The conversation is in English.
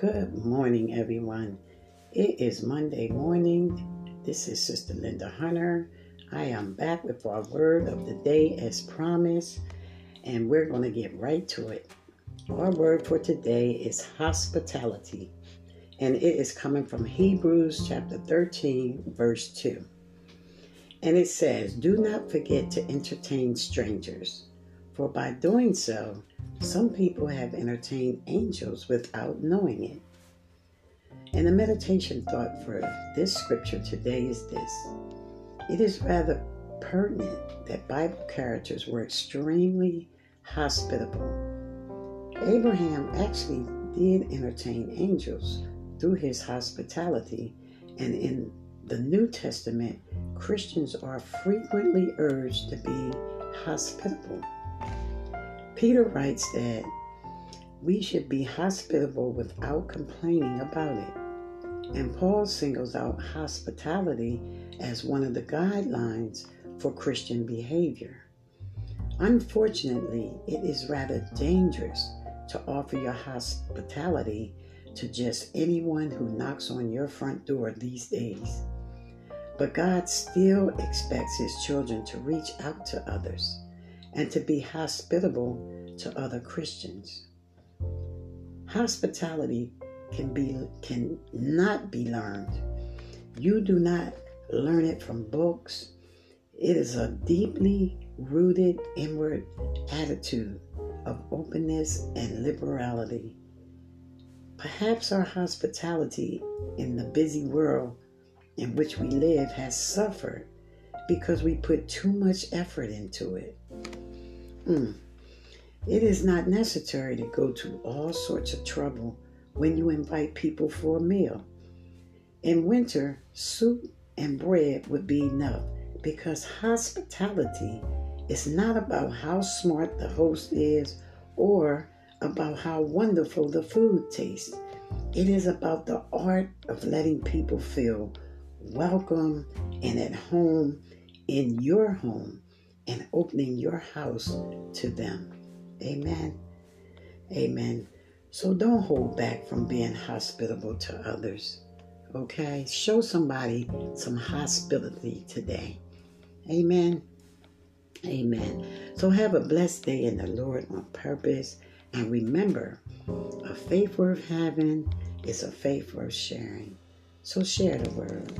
Good morning, everyone. It is Monday morning. This is Sister Linda Hunter. I am back with our word of the day as promised, and we're going to get right to it. Our word for today is hospitality, and it is coming from Hebrews chapter 13, verse 2. And it says, Do not forget to entertain strangers, for by doing so, some people have entertained angels without knowing it. And the meditation thought for this scripture today is this it is rather pertinent that Bible characters were extremely hospitable. Abraham actually did entertain angels through his hospitality, and in the New Testament, Christians are frequently urged to be hospitable. Peter writes that we should be hospitable without complaining about it. And Paul singles out hospitality as one of the guidelines for Christian behavior. Unfortunately, it is rather dangerous to offer your hospitality to just anyone who knocks on your front door these days. But God still expects His children to reach out to others and to be hospitable to other Christians. Hospitality can be can not be learned. You do not learn it from books. It is a deeply rooted inward attitude of openness and liberality. Perhaps our hospitality in the busy world in which we live has suffered because we put too much effort into it. Mm. It is not necessary to go to all sorts of trouble when you invite people for a meal. In winter, soup and bread would be enough because hospitality is not about how smart the host is or about how wonderful the food tastes. It is about the art of letting people feel welcome and at home in your home and opening your house to them. Amen. Amen. So don't hold back from being hospitable to others. Okay? Show somebody some hospitality today. Amen. Amen. So have a blessed day in the Lord on purpose. And remember, a faith worth having is a faith worth sharing. So share the word.